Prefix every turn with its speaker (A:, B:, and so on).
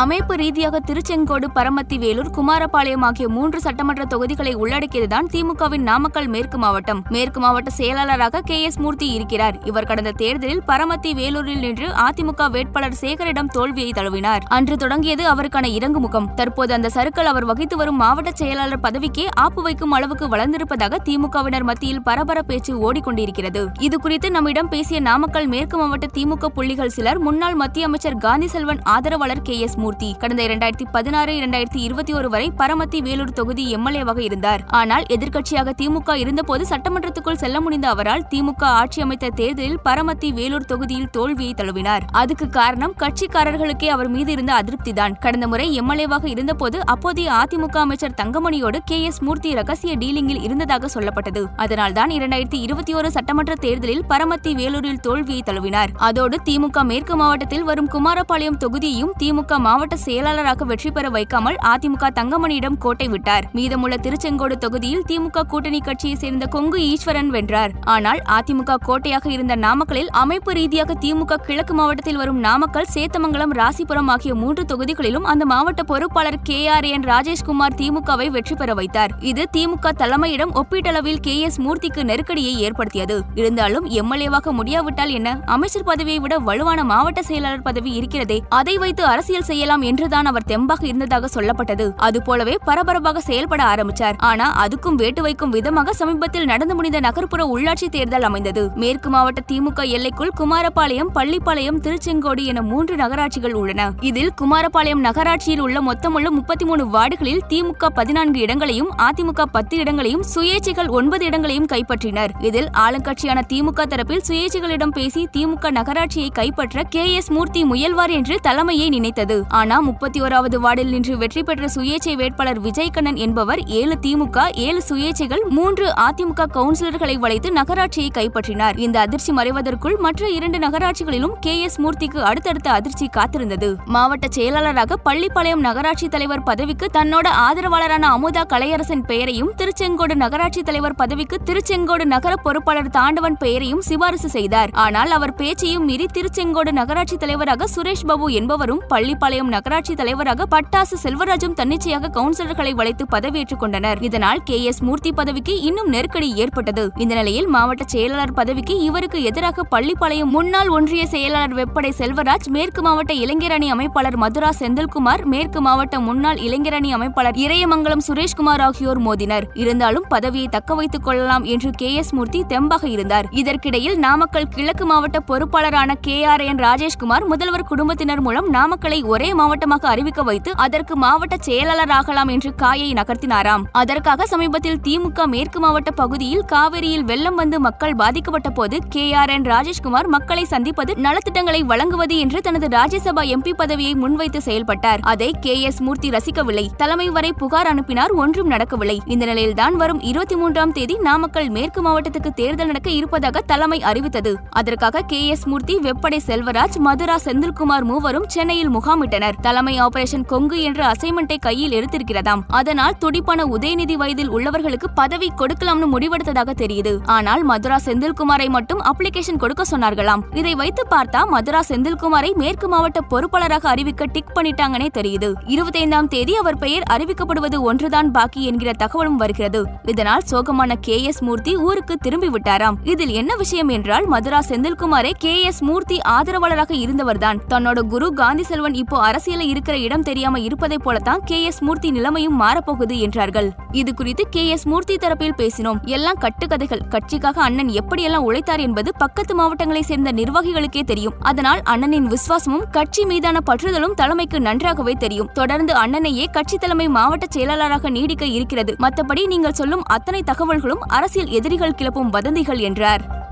A: அமைப்பு ரீதியாக திருச்செங்கோடு பரமத்தி வேலூர் குமாரபாளையம் ஆகிய மூன்று சட்டமன்ற தொகுதிகளை உள்ளடக்கியதுதான் திமுகவின் நாமக்கல் மேற்கு மாவட்டம். மேற்கு மாவட்ட செயலாளராக கே எஸ் மூர்த்தி இருக்கிறார். இவர் கடந்த தேர்தலில் பரமத்தி வேலூரில் நின்று அதிமுக வேட்பாளர் சேகரிடம் தோல்வியை தழுவினார். அன்று தொடங்கியது அவருக்கான இறங்கு முகம் தற்போது அந்த சருக்கள் அவர் வகித்து வரும் மாவட்ட செயலாளர் பதவிக்கே ஆப்பு வைக்கும் அளவுக்கு வளர்ந்திருப்பதாக திமுகவினர் மத்தியில் பரபர பேச்சு ஓடிக்கொண்டிருக்கிறது. இது குறித்து நம்மிடம் பேசிய நாமக்கல் மேற்கு மாவட்ட திமுக புள்ளிகள் சிலர் முன்னாள் மத்திய அமைச்சர் காந்தி செல்வன் ஆதரவாளர் கே எஸ் மூர்த்தி. கடந்த இரண்டாயிரத்தி பதினாறு இரண்டாயிரத்தி இருபத்தி ஒரு வரை பரமத்தி வேலூர் தொகுதி எம்எல்ஏவாக இருந்தார். ஆனால் எதிர்க்கட்சியாக திமுக இருந்தபோது சட்டமன்றத்துக்குள் செல்ல முடிந்த அவரால் திமுக ஆட்சி அமைத்த தேர்தலில் பரமத்தி வேலூர் தொகுதியில் தோல்வியை தழுவினார். அதுக்கு காரணம் கட்சிக்காரர்களுக்கே அவர் மீது இருந்த அதிருப்திதான். கடந்த முறை எம்எல்ஏவாக இருந்தபோது அப்போதைய அதிமுக அமைச்சர் தங்கமணியோடு கே எஸ் மூர்த்தி ரகசிய டீலிங்கில் இருந்ததாக சொல்லப்பட்டது. அதனால்தான் இரண்டாயிரத்தி இருபத்தி ஒரு சட்டமன்ற தேர்தலில் பரமத்தி வேலூரில் தோல்வியை தழுவினார். அதோடு திமுக மேற்கு மாவட்டத்தில் வரும் குமாரபாளையம் தொகுதியையும் திமுக மாவட்ட செயலாளராக வெற்றி பெற வைக்காமல் அதிமுக தங்கமணியிடம் கோட்டை விட்டார். மீதமுள்ள திருச்செங்கோடு தொகுதியில் திமுக கூட்டணி கட்சியை சேர்ந்த கொங்கு ஈஸ்வரன் வென்றார். ஆனால் அதிமுக கோட்டையாக இருந்த நாமக்கலில் அமைப்பு ரீதியாக திமுக கிழக்கு மாவட்டத்தில் வரும் நாமக்கல் சேத்தமங்கலம் ராசிபுரம் ஆகிய மூன்று தொகுதிகளிலும் அந்த மாவட்ட பொறுப்பாளர் கே ஆர் என் ராஜேஷ்குமார் திமுகவை வெற்றி பெற வைத்தார். இது திமுக தலைமையிடம் ஒப்பீட்டளவில் கே எஸ் மூர்த்திக்கு நெருக்கடியை ஏற்படுத்தியது. இருந்தாலும் எம்எல்ஏவாக முடியாவிட்டால் என்ன? அமைச்சர் பதவியை விட வலுவான மாவட்ட செயலாளர் பதவி இருக்கிறதே. அதை வைத்து அரசியல் செய்ய செய்யலாம் என்றுதான் அவர் தெம்பாக இருந்ததாக சொல்லப்பட்டது. அதுபோலவே பரபரப்பாக செயல்பட ஆரம்பிச்சார். ஆனா அதுக்கும் வேட்டு வைக்கும் விதமாக சமீபத்தில் நடந்து முடிந்த நகர்ப்புற உள்ளாட்சி தேர்தல் அமைந்தது. மேற்கு மாவட்ட திமுக எல்லைக்குள் குமாரபாளையம் பள்ளிப்பாளையம் திருச்செங்கோடு என மூன்று நகராட்சிகள் உள்ளன. இதில் குமாரபாளையம் நகராட்சியில் உள்ள மொத்தமுள்ள முப்பத்தி மூணு வார்டுகளில் திமுக பதினான்கு இடங்களையும் அதிமுக பத்து இடங்களையும் சுயேட்சைகள் ஒன்பது இடங்களையும் கைப்பற்றினர். இதில் ஆளுங்கட்சியான திமுக தரப்பில் சுயேட்சைகளிடம் பேசி திமுக நகராட்சியை கைப்பற்ற கே எஸ் மூர்த்தி முயல்வார் என்று தலைமையை நினைத்தது. ஆனா முப்பத்தி ஓராவது வார்டில் நின்று வெற்றி பெற்ற சுயேட்சை வேட்பாளர் விஜயகண்ணன் என்பவர் ஏழு திமுக ஏழு சுயேச்சைகள் மூன்று அதிமுக கவுன்சிலர்களை வளைத்து நகராட்சியை கைப்பற்றினார். இந்த அதிர்ச்சி மறைவதற்குள் மற்ற இரண்டு நகராட்சிகளிலும் கே எஸ் மூர்த்திக்கு அடுத்தடுத்த அதிர்ச்சி காத்திருந்தது. மாவட்ட செயலாளராக பள்ளிப்பாளையம் நகராட்சி தலைவர் பதவிக்கு தன்னோட ஆதரவாளரான அமுதா கலையரசன் பெயரையும் திருச்செங்கோடு நகராட்சி தலைவர் பதவிக்கு திருச்செங்கோடு நகர பொறுப்பாளர் தாண்டவன் பெயரையும் சிபாரிசு செய்தார். ஆனால் அவர் பேச்சையும் மீறி திருச்செங்கோடு நகராட்சி தலைவராக சுரேஷ் பாபு என்பவரும் பள்ளிப்பாளையம் நகராட்சி தலைவராக பட்டாசு செல்வராஜும் தன்னிச்சையாக கவுன்சிலர்களை வளைத்து பதவியேற்றுக் கொண்டனர். இதனால் கே. எஸ். மூர்த்தி பதவிக்கு இன்னும் நெருக்கடி ஏற்பட்டது. இந்த நிலையில் மாவட்ட செயலாளர் பதவிக்கு இவருக்கு எதிராக பள்ளிப்பாளையம் முன்னாள் ஒன்றிய செயலாளர் வெப்படை செல்வராஜ் மேற்கு மாவட்ட இளைஞரணி அமைப்பாளர் மதுரா செந்தில்குமார் மேற்கு மாவட்ட முன்னாள் இளைஞரணி அமைப்பாளர் இறையமங்கலம் சுரேஷ்குமார் ஆகியோர் மோதினர். இருந்தாலும் பதவியை தக்க வைத்துக் கொள்ளலாம் என்று கே. எஸ். மூர்த்தி தெம்பாக இருந்தார். இதற்கிடையில் நாமக்கல் கிழக்கு மாவட்ட பொறுப்பாளரான கே. ஆர். என். ராஜேஷ்குமார் முதல்வர் குடும்பத்தினர் மூலம் நாமக்கலை ஒரே மாவட்டமாக அறிவிக்க வைத்து அதற்கு மாவட்ட செயலாளர் ஆகலாம் என்று காயை நகர்த்தினாராம். அதற்காக சமீபத்தில் திமுக மேற்கு மாவட்ட பகுதியில் காவிரியில் வெள்ளம் வந்து மக்கள் பாதிக்கப்பட்ட போது கே ஆர் என் ராஜேஷ்குமார் மக்களை சந்திப்பது நலத்திட்டங்களை வழங்குவது என்று தனது ராஜ்யசபா எம்பி பதவியை முன்வைத்து செயல்பட்டார். அதை கே எஸ் மூர்த்தி ரசிக்கவில்லை. தலைமை வரை புகார் அனுப்பினார். ஒன்றும் நடக்கவில்லை. இந்த நிலையில்தான் வரும் இருபத்தி மூன்றாம் தேதி நாமக்கல் மேற்கு மாவட்டத்துக்கு தேர்தல் நடக்க இருப்பதாக தலைமை அறிவித்தது. அதற்காக கே எஸ் மூர்த்தி வெப்படை செல்வராஜ் மதுரா செந்தில்குமார் மூவரும் சென்னையில் முகாமிட்டனர். தலைமை ஆபரேஷன் கொங்கு என்ற அசைன்மெண்டை கையில் எடுத்திருக்கிறதாம். அதனால் துடிப்பான உதயநிதி வயதில் உள்ளவர்களுக்கு பதவி கொடுக்கலாம்னு முடிவெடுத்ததாக தெரியுது. ஆனால் மதுரா செந்தில்குமாரை மட்டும் அப்ளிகேஷன் கொடுக்க சொன்னார்களாம். இதை வைத்து பார்த்தா மதுரா செந்தில்குமாரை மேற்கு மாவட்ட பொறுப்பாளராக அறிவிக்க டிக் பண்ணிட்டாங்கன்னே தெரியுது. இருபத்தைந்தாம் தேதி அவர் பெயர் அறிவிக்கப்படுவது ஒன்றுதான் பாக்கி என்கிற தகவலும் வருகிறது. இதனால் சோகமான கே எஸ் மூர்த்தி ஊருக்கு திரும்பி விட்டாராம். இதில் என்ன விஷயம் என்றால் மதுரா செந்தில்குமாரே கே எஸ் மூர்த்தி ஆதரவாளராக இருந்தவர்தான். தன்னோட குரு காந்தி செல்வன் இப்போ அரசியல இருக்கிற இடம் தெரியாம இருப்பதை போலத்தான் கே. எஸ். மூர்த்தி நிலைமையும் மாறப்போகுது என்றார்கள். இது குறித்து கே. எஸ். மூர்த்தி தரப்பில் பேசினோம். எல்லாம் கட்டுக்கதைகள். கட்சிக்காக அண்ணன் எப்படியெல்லாம் உழைத்தார் என்பது பக்கத்து மாவட்டங்களை சேர்ந்த நிர்வாகிகளுக்கே தெரியும். அதனால் அண்ணனின் விசுவாசமும் கட்சி மீதான பற்றுதலும் தலைமைக்கு நன்றாகவே தெரியும். தொடர்ந்து அண்ணனையே கட்சி தலைமை மாவட்ட செயலாளராக நீடிக்க இருக்கிறது. மற்றபடி நீங்கள் சொல்லும் அத்தனை தகவல்களும் அரசியல் எதிரிகள் கிளப்பும் வதந்திகள் என்றார்.